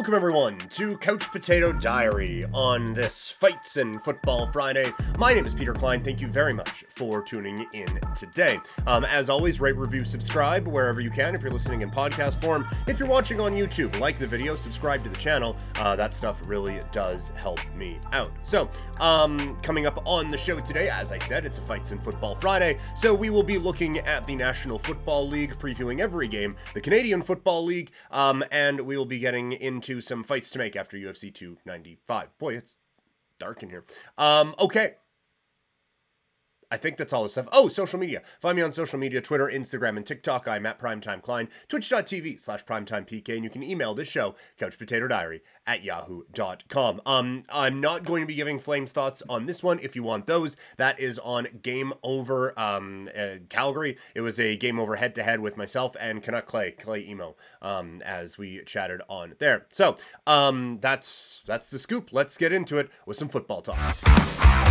Welcome, everyone, to Couch Potato Diary on this Fights and Football Friday. My name is Peter Klein. Thank you very much for tuning in today. Um, as always, rate, review, subscribe wherever you can if you're listening in podcast form. If you're watching on YouTube, like the video, subscribe to the channel. Uh, that stuff really does help me out. So, um, coming up on the show today, as I said, it's a Fights and Football Friday. So, we will be looking at the National Football League, previewing every game, the Canadian Football League, um, and we will be getting into some fights to make after UFC 295. Boy, it's dark in here. Um, okay. I think that's all the stuff. Oh, social media. Find me on social media, Twitter, Instagram, and TikTok. I'm at Primetime Klein, twitch.tv slash primetimepk, and you can email this show, couchpotatodiary at yahoo.com. Um, I'm not going to be giving Flames thoughts on this one. If you want those, that is on Game Over um, uh, Calgary. It was a Game Over head-to-head with myself and Canuck Clay, Clay Emo, um, as we chatted on there. So, um, that's, that's the scoop. Let's get into it with some football talk.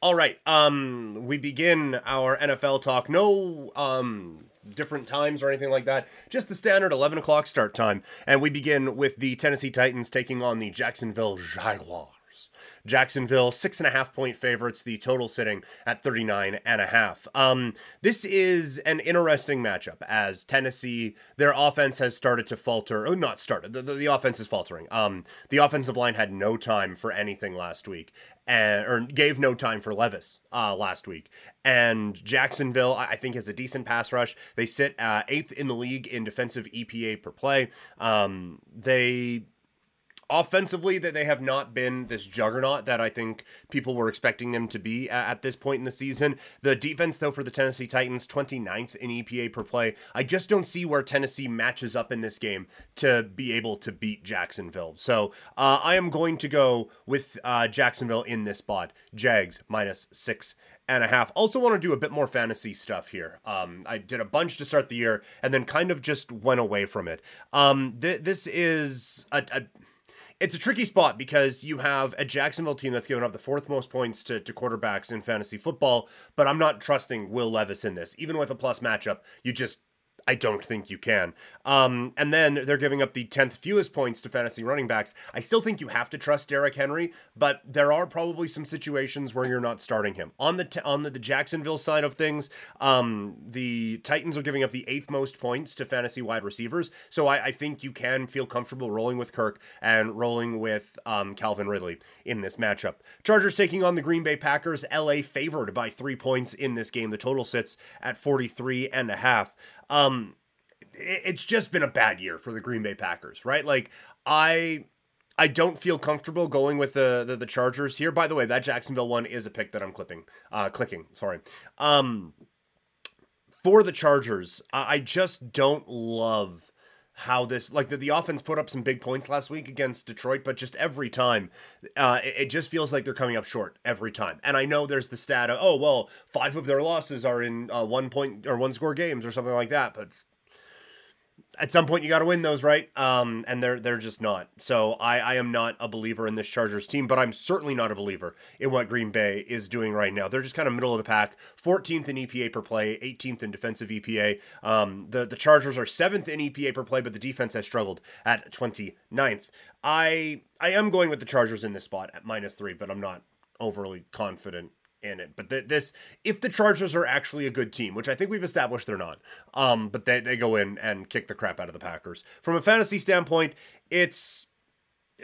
All right. Um, we begin our NFL talk. No um different times or anything like that. Just the standard 11 o'clock start time. And we begin with the Tennessee Titans taking on the Jacksonville Jaguars. Jacksonville, six and a half point favorites, the total sitting at 39 and a half. Um, this is an interesting matchup as Tennessee, their offense has started to falter. Oh, not started. The, the, the offense is faltering. Um, the offensive line had no time for anything last week and or gave no time for Levis uh, last week. And Jacksonville, I think, has a decent pass rush. They sit uh, eighth in the league in defensive EPA per play. Um, they offensively that they have not been this juggernaut that I think people were expecting them to be at this point in the season. The defense though for the Tennessee Titans 29th in EPA per play. I just don't see where Tennessee matches up in this game to be able to beat Jacksonville. So uh, I am going to go with uh, Jacksonville in this spot. Jags minus six and a half. Also, want to do a bit more fantasy stuff here. Um, I did a bunch to start the year and then kind of just went away from it. Um, th- this is a, a it's a tricky spot because you have a Jacksonville team that's given up the fourth most points to, to quarterbacks in fantasy football, but I'm not trusting Will Levis in this. Even with a plus matchup, you just I don't think you can. Um, and then they're giving up the 10th fewest points to fantasy running backs. I still think you have to trust Derrick Henry, but there are probably some situations where you're not starting him. On the t- on the, the, Jacksonville side of things, um, the Titans are giving up the eighth most points to fantasy wide receivers. So I, I think you can feel comfortable rolling with Kirk and rolling with um, Calvin Ridley in this matchup. Chargers taking on the Green Bay Packers. LA favored by three points in this game. The total sits at 43 and a half. Um, it's just been a bad year for the Green Bay Packers, right? Like I I don't feel comfortable going with the, the, the Chargers here. By the way, that Jacksonville one is a pick that I'm clipping, uh, clicking. Sorry. Um, for the Chargers, I just don't love how this like the, the offense put up some big points last week against Detroit, but just every time, uh, it, it, just feels like they're coming up short every time. And I know there's the stat of oh well, five of their losses are in uh, one point or one score games or something like that, but at some point you got to win those, right? Um, and they're they're just not. So I I am not a believer in this Chargers team, but I'm certainly not a believer in what Green Bay is doing right now. They're just kind of middle of the pack, 14th in EPA per play, 18th in defensive EPA. Um, the the Chargers are seventh in EPA per play, but the defense has struggled at 29th. I I am going with the Chargers in this spot at minus three, but I'm not overly confident in it. But th- this, if the Chargers are actually a good team, which I think we've established they're not, um, but they, they go in and kick the crap out of the Packers. From a fantasy standpoint, it's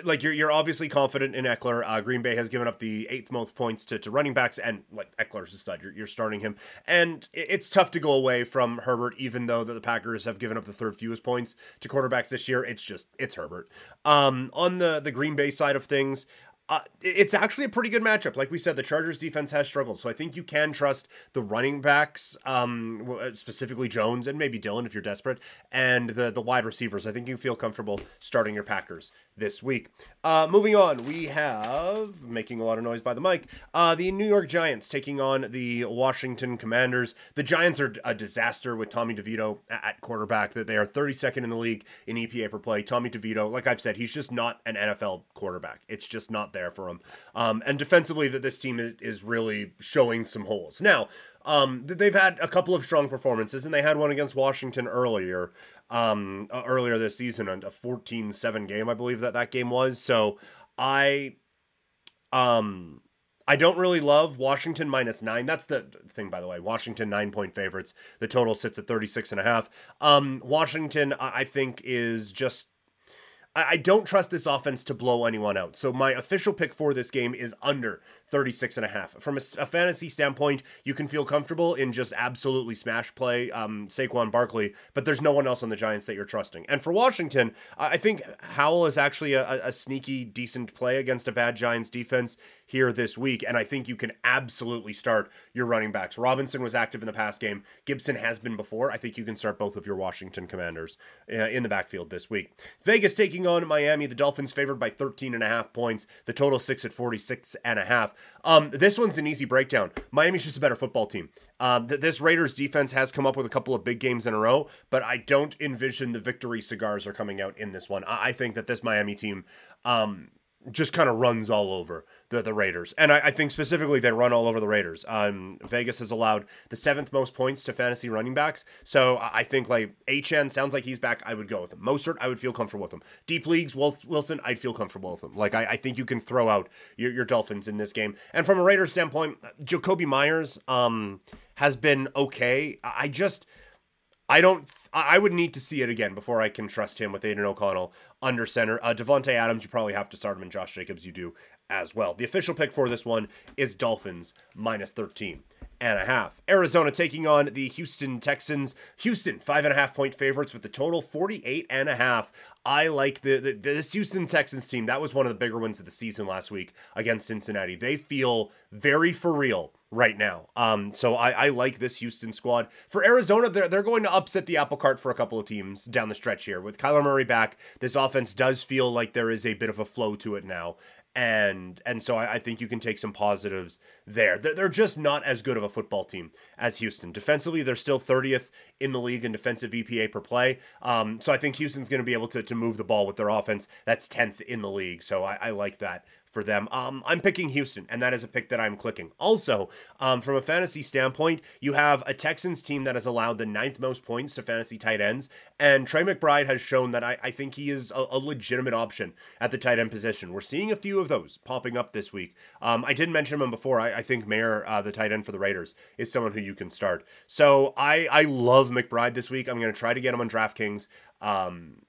like you're you're obviously confident in Ekeler. Uh, Green Bay has given up the eighth most points to, to running backs, and like Ekeler's a stud. You're, you're starting him, and it's tough to go away from Herbert, even though the Packers have given up the third fewest points to quarterbacks this year. It's just it's Herbert. Um, on the the Green Bay side of things, uh, it's actually a pretty good matchup. Like we said, the Chargers defense has struggled, so I think you can trust the running backs, um, uh, specifically Jones and maybe Dillon if you're desperate, and the the wide receivers. I think you feel comfortable starting your Packers this week. Uh, moving on, we have making a lot of noise by the mic. Uh, the New York Giants taking on the Washington Commanders. The Giants are a disaster with Tommy DeVito at quarterback. That they are 32nd in the league in EPA per play. Tommy DeVito, like I've said, he's just not an NFL quarterback. It's just not there for him. Um, and defensively, that this team is, is really showing some holes. Now, Um, they've had a couple of strong performances, and they had one against Washington earlier, um, uh, earlier this season, a 14-7 game, I believe that that game was. So I, um, I don't really love Washington minus nine. That's the thing, by the way. Washington nine point favorites. The total sits at 36 and a half. Um, Washington, I think, is just I don't trust this offense to blow anyone out. So my official pick for this game is under 36 and a half. From a, a fantasy standpoint, you can feel comfortable in just absolutely smash play um, Saquon Barkley, but there's no one else on the Giants that you're trusting. And for Washington, I think Howell is actually a, a sneaky, decent play against a bad Giants defense here this week. And I think you can absolutely start your running backs. Robinson was active in the past game. Gibson has been before. I think you can start both of your Washington commanders uh, in the backfield this week. Vegas taking on Miami. The Dolphins favored by 13 and a half points. The total six at 46 and a half. Um, this one's an easy breakdown. Miami's just a better football team. Um, th- this Raiders defense has come up with a couple of big games in a row, but I don't envision the victory cigars are coming out in this one. I, I think that this Miami team, um, just kind of runs all over the, the Raiders. And I, I, think specifically they run all over the Raiders. Um, Vegas has allowed the seventh most points to fantasy running backs. So I think like HN sounds like he's back. I would go with him. Mostert, I would feel comfortable with him. Deep leagues, Wilson, I'd feel comfortable with him. Like I, I think you can throw out your, your Dolphins in this game. And from a Raiders standpoint, Jakobi Meyers um, has been okay. I just – I don't. I would need to see it again before I can trust him with Aidan O'Connell under center. Uh, Davante Adams, you probably have to start him, and Josh Jacobs, you do as well. The official pick for this one is Dolphins minus thirteen and a half. Arizona taking on the Houston Texans. Houston five and a half point favorites with the total 48 and a half. I like the, the this Houston Texans team. That was one of the bigger ones of the season last week against Cincinnati. They feel very for real right now. Um, so I, I like this Houston squad. For Arizona, they're, they're going to upset the apple cart for a couple of teams down the stretch here. With Kyler Murray back, this offense does feel like there is a bit of a flow to it now and and so I, I, think you can take some positives there. They're just not as good of a football team as Houston. Defensively, they're still 30th in the league in defensive EPA per play. Um, so I think Houston's going to be able to, to move the ball with their offense. That's 10th in the league. So I, I like that for them. Um, I'm picking Houston, and that is a pick that I'm clicking. Also, um, from a fantasy standpoint, you have a Texans team that has allowed the ninth most points to fantasy tight ends, and Trey McBride has shown that I, I think he is a, a, legitimate option at the tight end position. We're seeing a few of those popping up this week. Um, I did mention him before. I, I think Mayer, uh, the tight end for the Raiders, is someone who you can start. So I, I love McBride this week. I'm going to try to get him on DraftKings. Um,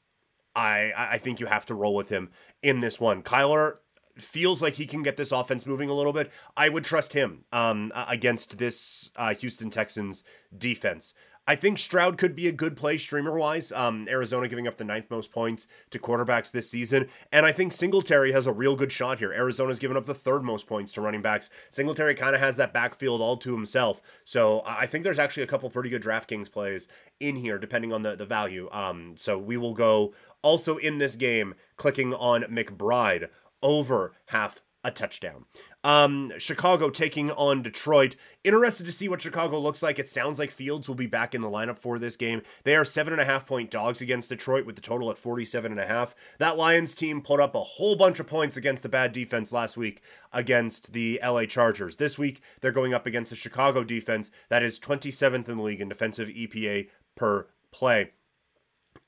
I, I think you have to roll with him in this one. Kyler feels like he can get this offense moving a little bit, I would trust him um, against this uh, Houston Texans defense. I think Stroud could be a good play streamer wise. Um, Arizona giving up the ninth most points to quarterbacks this season. And I think Singletary has a real good shot here. Arizona's given up the third most points to running backs. Singletary kind of has that backfield all to himself. So I think there's actually a couple pretty good DraftKings plays in here, depending on the, the value. Um, so we will go also in this game clicking on McBride over half a touchdown. Um, Chicago taking on Detroit. Interested to see what Chicago looks like. It sounds like Fields will be back in the lineup for this game. They are seven and a half point dogs against Detroit with the total at 47 and a half. That Lions team put up a whole bunch of points against the bad defense last week against the LA Chargers. This week, they're going up against a Chicago defense that is 27th in the league in defensive EPA per play.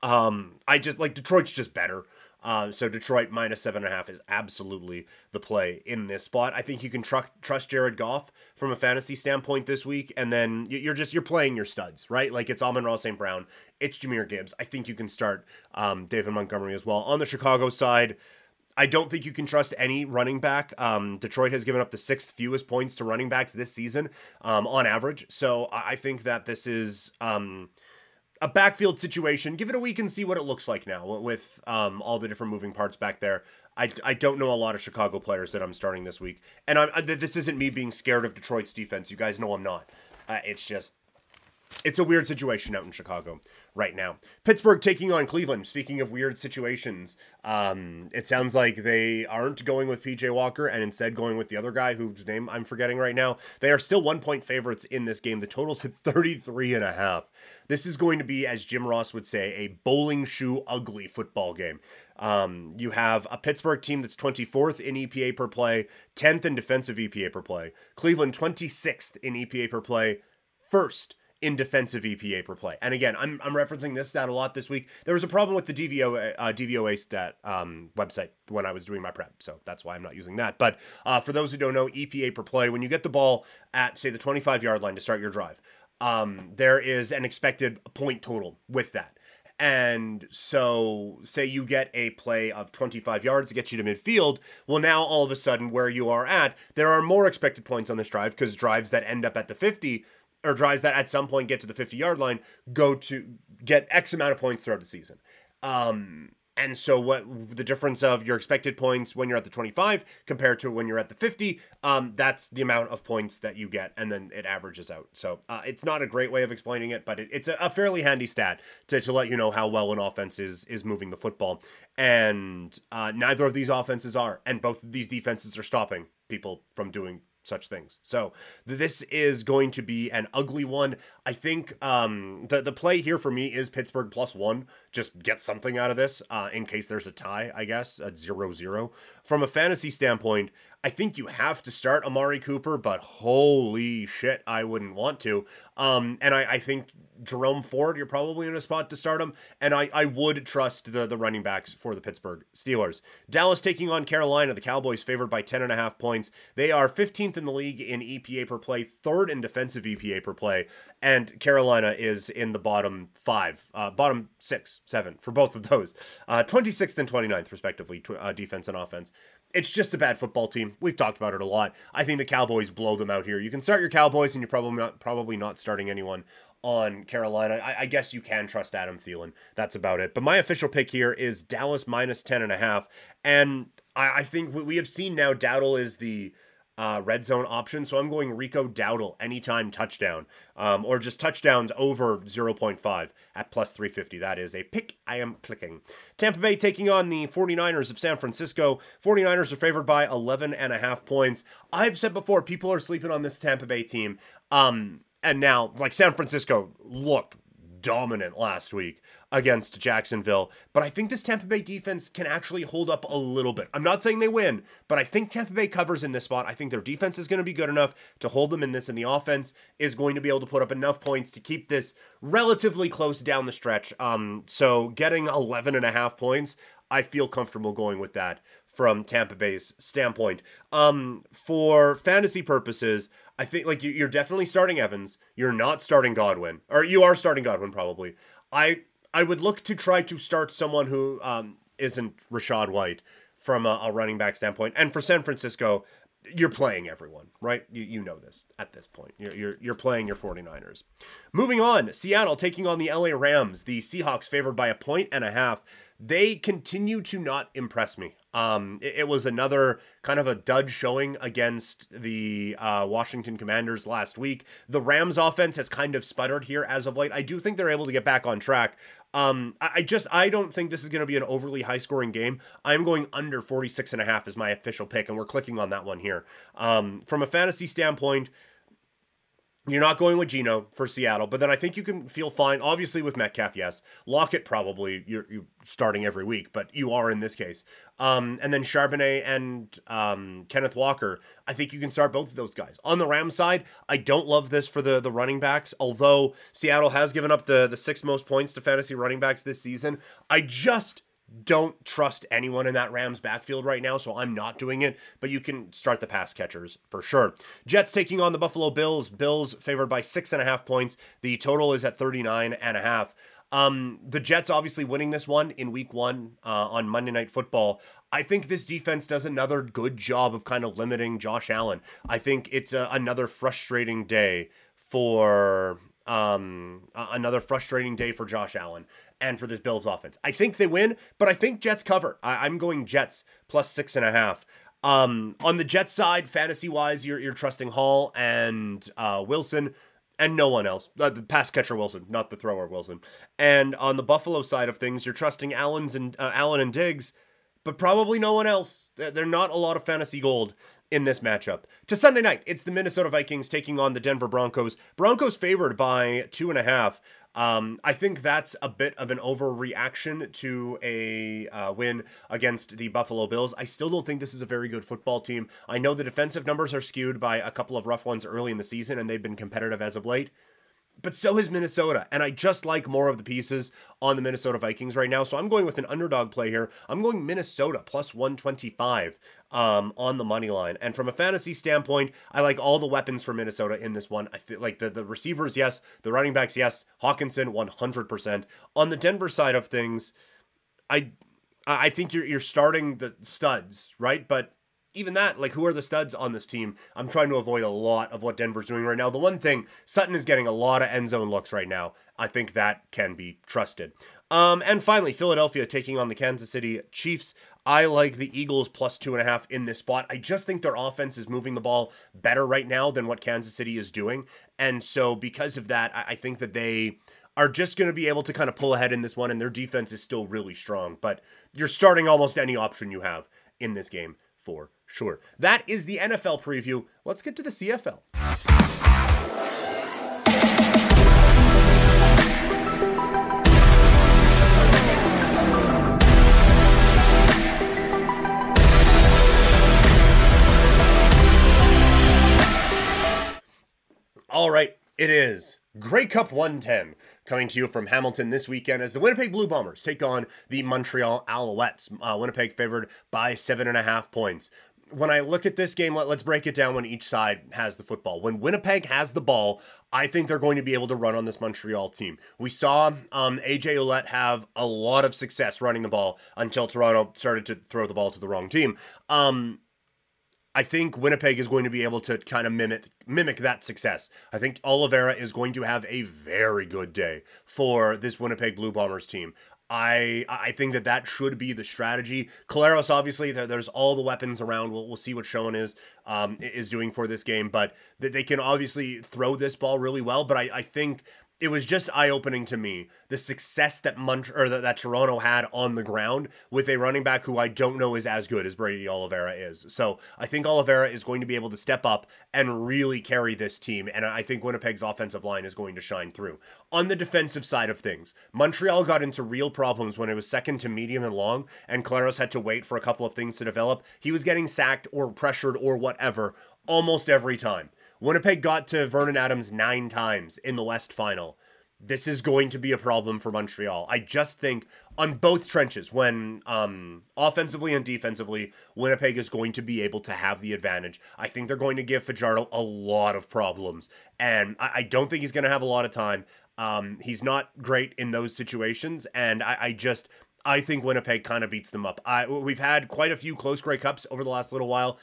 Um, I just like Detroit's just better. Uh, so Detroit minus seven and a half is absolutely the play in this spot. I think you can tr- trust Jared Goff from a fantasy standpoint this week, and then you're just you're playing your studs, right? Like it's Amon-Ra St. Brown, it's Jahmyr Gibbs. I think you can start um, David Montgomery as well on the Chicago side. I don't think you can trust any running back. Um, Detroit has given up the sixth fewest points to running backs this season um, on average. So I think that this is. Um, a backfield situation. Give it a week and see what it looks like now with um, all the different moving parts back there. I, I don't know a lot of Chicago players that I'm starting this week, and I'm, this isn't me being scared of Detroit's defense. You guys know I'm not. Uh, it's just it's a weird situation out in Chicago right now. Pittsburgh taking on Cleveland. Speaking of weird situations, um, it sounds like they aren't going with PJ Walker and instead going with the other guy whose name I'm forgetting right now. They are still one point favorites in this game. The total's at 33 and a half. This is going to be, as Jim Ross would say, a bowling shoe ugly football game. Um, you have a Pittsburgh team that's 24th in EPA per play, 10th in defensive EPA per play. Cleveland 26th in EPA per play, first in defensive EPA per play. And again, I'm, I'm referencing this stat a lot this week. There was a problem with the DVO, uh, DVOA stat um, website when I was doing my prep, so that's why I'm not using that. But uh, for those who don't know, EPA per play, when you get the ball at, say, the 25 yard line to start your drive, um, there is an expected point total with that. And so, say you get a play of 25 yards to get you to midfield. Well, now all of a sudden, where you are at, there are more expected points on this drive because drives that end up at the 50 or drives that at some point get to the 50 yard line go to get X amount of points throughout the season. Um, and so, what the difference of your expected points when you're at the 25 compared to when you're at the 50, um, that's the amount of points that you get, and then it averages out. So, uh, it's not a great way of explaining it, but it, it's a, a, fairly handy stat to, to let you know how well an offense is is moving the football. And uh, neither of these offenses are, and both of these defenses are stopping people from doing such things. So this is going to be an ugly one. I think um, the the play here for me is Pittsburgh plus one. Just get something out of this uh, in case there's a tie. I guess at zero zero. From a fantasy standpoint, I think you have to start Amari Cooper, but holy shit, I wouldn't want to. Um, and I, I think Jerome Ford, you're probably in a spot to start him. And I, I would trust the, the running backs for the Pittsburgh Steelers. Dallas taking on Carolina, the Cowboys favored by 10.5 points. They are 15th in the league in EPA per play, third in defensive EPA per play. And Carolina is in the bottom five, uh, bottom six, seven for both of those. Uh, 26th and 29th, respectively, uh, defense and offense it's just a bad football team. We've talked about it a lot. I think the Cowboys blow them out here. You can start your Cowboys, and you're probably not probably not starting anyone on Carolina. I, I guess you can trust Adam Thielen. That's about it. But my official pick here is Dallas minus ten and a half, and I, I think we have seen now Dowdle is the uh, red zone option. So I'm going Rico Dowdle anytime touchdown, um, or just touchdowns over 0.5 at plus 350. That is a pick I am clicking. Tampa Bay taking on the 49ers of San Francisco. 49ers are favored by 11 and a half points. I've said before, people are sleeping on this Tampa Bay team. Um, and now, like San Francisco looked dominant last week against Jacksonville. But I think this Tampa Bay defense can actually hold up a little bit. I'm not saying they win, but I think Tampa Bay covers in this spot. I think their defense is going to be good enough to hold them in this, and the offense is going to be able to put up enough points to keep this relatively close down the stretch. Um, so getting 11 and a half points, I feel comfortable going with that from Tampa Bay's standpoint. Um, for fantasy purposes, I think like you're definitely starting Evans. You're not starting Godwin, or you are starting Godwin probably. I I would look to try to start someone who um, isn't Rachaad White from a, a, running back standpoint. And for San Francisco, you're playing everyone, right? You, you know this at this point. You're, you're, you're playing your 49ers. Moving on, Seattle taking on the LA Rams. The Seahawks favored by a point and a half. They continue to not impress me. Um, it, it, was another kind of a dud showing against the uh, Washington Commanders last week. The Rams offense has kind of sputtered here as of late. I do think they're able to get back on track. Um, I, just I don't think this is going to be an overly high scoring game. I'm going under 46 and a half as my official pick, and we're clicking on that one here. Um, from a fantasy standpoint, you're not going with Geno for Seattle, but then I think you can feel fine. Obviously, with Metcalf, yes. Lockett probably you're, you're starting every week, but you are in this case. Um, and then Charbonnet and um, Kenneth Walker, I think you can start both of those guys. On the Rams side, I don't love this for the the running backs. Although Seattle has given up the the six most points to fantasy running backs this season, I just don't trust anyone in that Rams backfield right now, so I'm not doing it, but you can start the pass catchers for sure. Jets taking on the Buffalo Bills. Bills favored by six and a half points. The total is at 39 and a half. Um, the Jets obviously winning this one in week one uh, on Monday Night Football. I think this defense does another good job of kind of limiting Josh Allen. I think it's a, another frustrating day for um, another frustrating day for Josh Allen and for this Bills offense. I think they win, but I think Jets cover. I, am going Jets plus six and a half. Um, on the Jets side, fantasy wise, you're you're trusting Hall and uh, Wilson and no one else. Uh, the pass catcher Wilson, not the thrower Wilson. And on the Buffalo side of things, you're trusting Allen's and uh, Allen and Diggs, but probably no one else. They're not a lot of fantasy gold in this matchup. To Sunday night, it's the Minnesota Vikings taking on the Denver Broncos. Broncos favored by two and a half. Um, I think that's a bit of an overreaction to a uh, win against the Buffalo Bills. I still don't think this is a very good football team. I know the defensive numbers are skewed by a couple of rough ones early in the season, and they've been competitive as of late. But so has Minnesota. And I just like more of the pieces on the Minnesota Vikings right now. So I'm going with an underdog play here. I'm going Minnesota plus 125 um, on the money line. And from a fantasy standpoint, I like all the weapons for Minnesota in this one. I feel like the, the receivers, yes. The running backs, yes. Hockenson, 100%. On the Denver side of things, I I think you're you're starting the studs, right? But even that, like, who are the studs on this team? I'm trying to avoid a lot of what Denver's doing right now. The one thing, Sutton is getting a lot of end zone looks right now. I think that can be trusted. Um, and finally, Philadelphia taking on the Kansas City Chiefs. I like the Eagles plus two and a half in this spot. I just think their offense is moving the ball better right now than what Kansas City is doing. And so, because of that, I think that they are just going to be able to kind of pull ahead in this one, and their defense is still really strong. But you're starting almost any option you have in this game for sure. That is the NFL preview. Let's get to the CFL. All right, it is Grey Cup 110 coming to you from Hamilton this weekend as the Winnipeg Blue Bombers take on the Montreal Alouettes. Uh, Winnipeg favored by seven and a half points. When I look at this game, let, us break it down when each side has the football. When Winnipeg has the ball, I think they're going to be able to run on this Montreal team. We saw um, AJ Ouellette have a lot of success running the ball until Toronto started to throw the ball to the wrong team. Um, I think Winnipeg is going to be able to kind of mimic mimic that success. I think Oliveira is going to have a very good day for this Winnipeg Blue Bombers team. I I think that that should be the strategy. Collaros, obviously, there, there's all the weapons around. We'll, we'll see what Schoen is um, is doing for this game, but they can obviously throw this ball really well. But I, I think it was just eye opening to me the success that Mont- or that, that Toronto had on the ground with a running back who I don't know is as good as Brady Oliveira is. So I think Oliveira is going to be able to step up and really carry this team, and I think Winnipeg's offensive line is going to shine through. On the defensive side of things, Montreal got into real problems when it was second to medium and long, and Collaros had to wait for a couple of things to develop. He was getting sacked or pressured or whatever almost every time. Winnipeg got to Vernon Adams nine times in the West final. This is going to be a problem for Montreal. I just think on both trenches, when um, offensively and defensively, Winnipeg is going to be able to have the advantage. I think they're going to give Fajardo a lot of problems, and I, I don't think he's going to have a lot of time. Um, he's not great in those situations, and I, I just I think Winnipeg kind of beats them up. I we've had quite a few close Grey Cups over the last little while.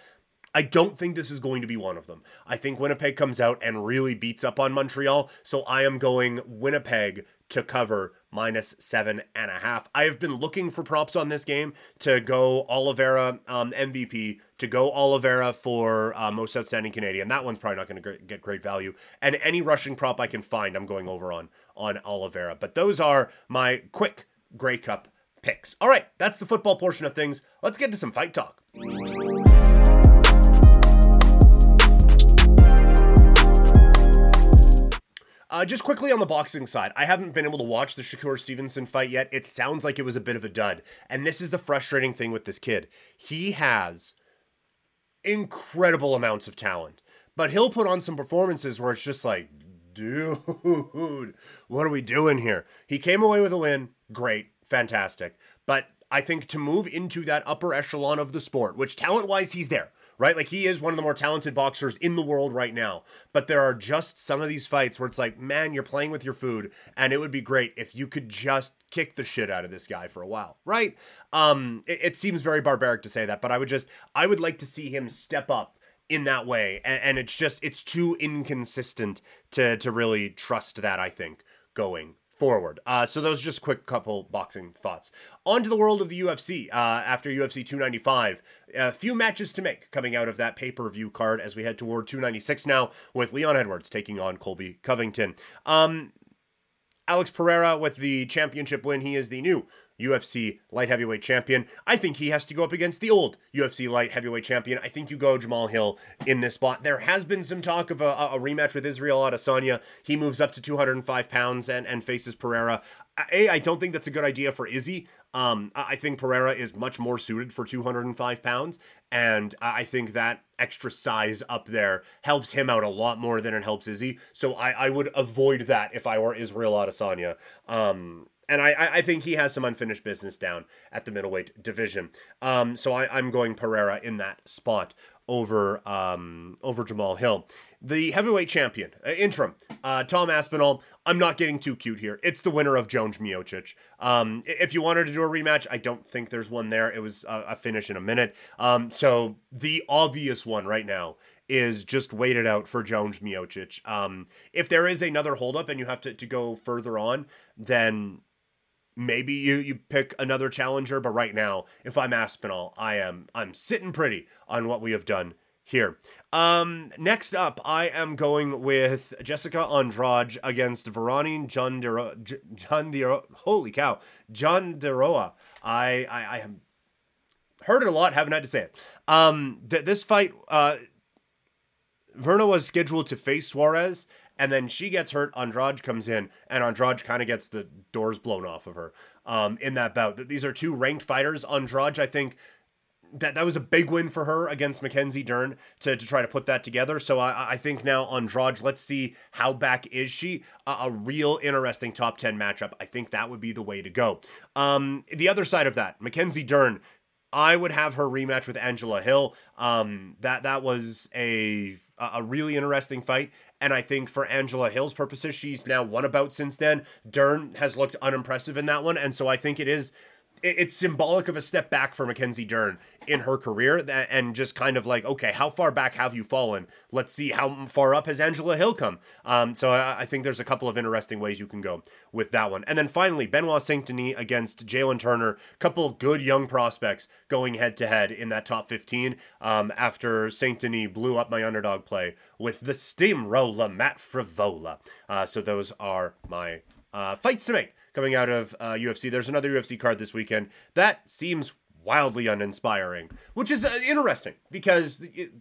I don't think this is going to be one of them. I think Winnipeg comes out and really beats up on Montreal. So I am going Winnipeg to cover minus seven and a half. I have been looking for props on this game to go Oliveira um, MVP, to go Oliveira for uh, most outstanding Canadian. That one's probably not going to get great value. And any rushing prop I can find, I'm going over on on Oliveira. But those are my quick Grey Cup picks. All right, that's the football portion of things. Let's get to some fight talk. Uh, just quickly on the boxing side, I haven't been able to watch the Shakur Stevenson fight yet. It sounds like it was a bit of a dud. And this is the frustrating thing with this kid. He has incredible amounts of talent, but he'll put on some performances where it's just like, dude, what are we doing here? He came away with a win. Great. Fantastic. But I think to move into that upper echelon of the sport, which talent wise, he's there right? Like he is one of the more talented boxers in the world right now. But there are just some of these fights where it's like, man, you're playing with your food, and it would be great if you could just kick the shit out of this guy for a while, right? Um, it, it seems very barbaric to say that, but I would just, I would like to see him step up in that way, and, and it's just, it's too inconsistent to to really trust that. I think going forward. Uh, so those just quick couple boxing thoughts. On to the world of the UFC. Uh, after UFC 295, a few matches to make coming out of that pay per view card as we head toward 296 now with Leon Edwards taking on Colby Covington. Um, Alex Pereira with the championship win. He is the new UFC light heavyweight champion. I think he has to go up against the old UFC light heavyweight champion. I think you go Jamahal Hill in this spot. There has been some talk of a, a rematch with Israel Adesanya. He moves up to 205 pounds and, and faces Pereira. A, I don't think that's a good idea for Izzy. Um, I think Pereira is much more suited for 205 pounds, and I think that extra size up there helps him out a lot more than it helps Izzy. So I, I would avoid that if I were Israel Adesanya. Um, and I, I think he has some unfinished business down at the middleweight division. Um, so I, I'm going Pereira in that spot over um, over Jamahal Hill. The heavyweight champion, uh, interim, uh, Tom Aspinall. I'm not getting too cute here. It's the winner of Jones Miocic. Um, if you wanted to do a rematch, I don't think there's one there. It was a, a finish in a minute. Um, so the obvious one right now is just waited out for Jones Miocic. Um, if there is another holdup and you have to, to go further on, then maybe you you pick another challenger but right now if i'm aspinall i am i'm sitting pretty on what we have done here. Um next up i am going with jessica andrade against Virna john john holy cow Jandiroba i i i have heard it a lot haven't had to say it? Um th- this fight uh Virna was scheduled to face Suarez, and then she gets hurt. Andrade comes in, and Andrade kind of gets the doors blown off of her um, in that bout. These are two ranked fighters. Andrade, I think, that that was a big win for her against Mackenzie Dern to, to try to put that together. So I, I think now Andrade, let's see how back is she. A, a, real interesting top 10 matchup. I think that would be the way to go. Um, the other side of that, Mackenzie Dern. I would have her rematch with Angela Hill. Um, that that was a a really interesting fight. And I think for Angela Hill's purposes, she's now won a bout since then. Dern has looked unimpressive in that one. And so I think it is it's symbolic of a step back for Mackenzie Dern in her career and just kind of like, okay, how far back have you fallen? Let's see how far up has Angela Hill come. Um, so I, I, think there's a couple of interesting ways you can go with that one. And then finally, Benoit Saint Denis against Jalen Turner, couple good young prospects going head to head in that top 15 um, after Saint Denis blew up my underdog play with the steamroller Matt Frevola. Uh, so those are my uh, fights to make coming out of uh, UFC. There's another UFC card this weekend that seems wildly uninspiring, which is uh, interesting because it,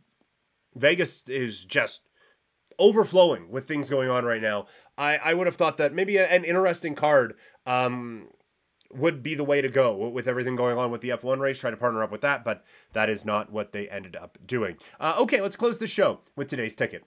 Vegas is just overflowing with things going on right now. I, I would have thought that maybe a, an interesting card um, would be the way to go with everything going on with the F1 race, try to partner up with that, but that is not what they ended up doing. Uh, okay, let's close the show with today's ticket.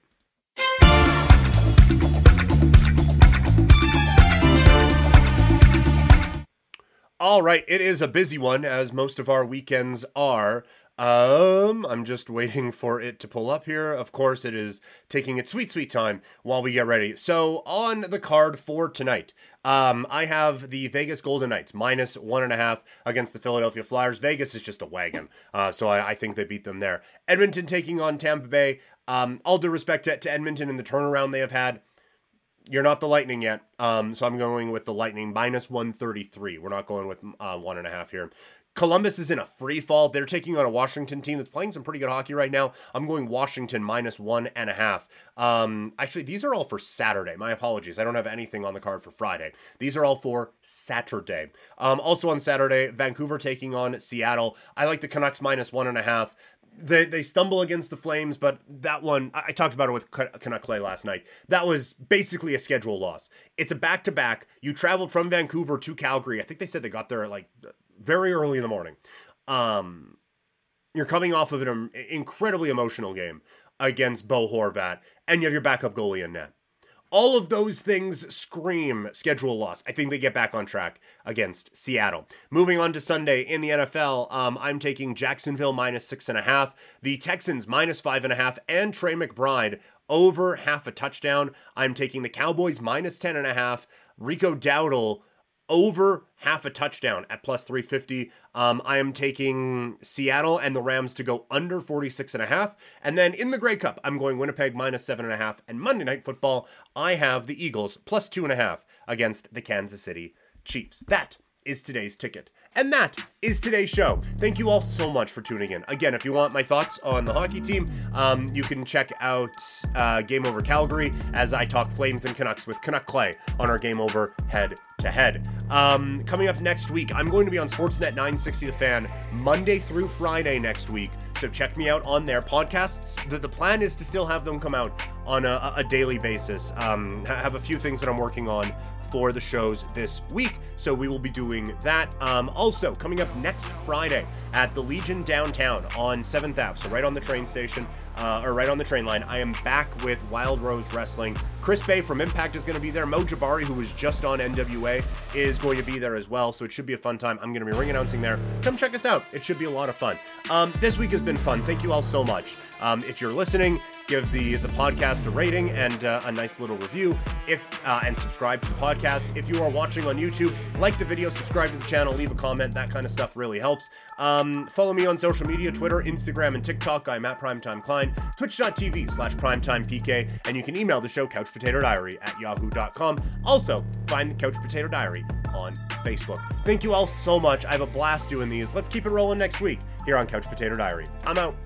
All right, it is a busy one, as most of our weekends are. Um, I'm just waiting for it to pull up here. Of course, it is taking its sweet, sweet time while we get ready. So, on the card for tonight, um, I have the Vegas Golden Knights minus one and a half against the Philadelphia Flyers. Vegas is just a wagon, uh, so I, I think they beat them there. Edmonton taking on Tampa Bay. Um, all due respect to, to Edmonton and the turnaround they have had you're not the Lightning yet. Um, so I'm going with the Lightning minus 133. We're not going with uh, one and a half here. Columbus is in a free fall. They're taking on a Washington team that's playing some pretty good hockey right now. I'm going Washington minus one and a half. Um, actually, these are all for Saturday. My apologies. I don't have anything on the card for Friday. These are all for Saturday. Um, also on Saturday, Vancouver taking on Seattle. I like the Canucks minus one and a half they they stumble against the Flames, but that one I, talked about it with Canuck Clay last night. That was basically a schedule loss. It's a back to back. You traveled from Vancouver to Calgary. I think they said they got there at like very early in the morning. Um, you're coming off of an incredibly emotional game against Bo Horvat, and you have your backup goalie in net. All of those things scream schedule loss. I think they get back on track against Seattle. Moving on to Sunday in the NFL, um, I'm taking Jacksonville minus six and a half, the Texans minus five and a half, and Trey McBride over half a touchdown. I'm taking the Cowboys minus ten and a half, Rico Dowdle over half a touchdown at plus 350. Um, I am taking Seattle and the Rams to go under 46 and a half. And then in the Grey Cup, I'm going Winnipeg minus seven and a half. And Monday Night Football, I have the Eagles plus two and a half against the Kansas City Chiefs. That is today's ticket. And that is today's show. Thank you all so much for tuning in. Again, if you want my thoughts on the hockey team, um, you can check out uh, Game Over Calgary as I talk Flames and Canucks with Canuck Clay on our Game Over head to head. Um, coming up next week, I'm going to be on Sportsnet 960 The Fan Monday through Friday next week. So check me out on their podcasts. The, the plan is to still have them come out on a, a daily basis. Um, have a few things that I'm working on for the shows this week. So we will be doing that. Um, also, coming up next Friday at the Legion downtown on 7th Ave, so right on the train station, uh, or right on the train line, I am back with Wild Rose Wrestling. Chris Bey from Impact is going to be there. Mo Jabari, who was just on NWA, is going to be there as well. So it should be a fun time. I'm going to be ring announcing there. Come check us out. It should be a lot of fun. Um, this week has been fun. Thank you all so much. Um, if you're listening, give the the podcast a rating and uh, a nice little review. If uh, and subscribe to the podcast. If you are watching on YouTube, like the video, subscribe to the channel, leave a comment. That kind of stuff really helps. Um, follow me on social media: Twitter, Instagram, and TikTok. I'm at Primetime Klein. Twitch.tv slash PrimetimePK, and you can email the show Couch Potato Diary at yahoo.com. Also, find the Couch Potato Diary on Facebook. Thank you all so much. I have a blast doing these. Let's keep it rolling next week here on Couch Potato Diary. I'm out.